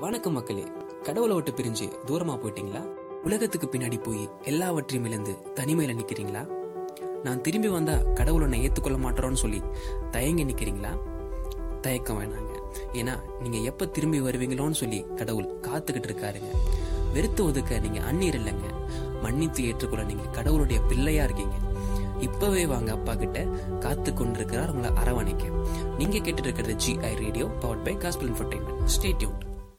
வணக்கம் மக்களே. கடவுளை விட்டு பிரிஞ்சு தூரமா போயிட்டீங்களா? உலகத்துக்கு பின்னாடி போய் எல்லாவற்றையும் இழந்து தனிமையில நிக்கிறீங்களா? நான் திரும்பி வந்தா கடவுள் உன்னை ஏத்துக்கொள்ள மாட்டோம்னு சொல்லி தயங்கி நிக்கிறீங்களா? தயக்கம் வேணாங்க. ஏன்னா நீங்க எப்ப திரும்பி வருவீங்களோன்னு சொல்லி கடவுள் காத்துக்கிட்டு இருக்காருங்க. வெறுத்து ஒதுக்க நீங்க அந்நீர் இல்லைங்க. மன்னித்து ஏற்றுக்கொள்ள நீங்க கடவுளுடைய பிள்ளையா இருக்கீங்க. இப்பவே வாங்க அப்பா கிட்ட காத்து கொண்டிருக்கிறார் உங்களை அரவணைக்க. நீங்க கேட்டுட்டு இருக்கிறது G I radio powered by gospel infotainment stay tuned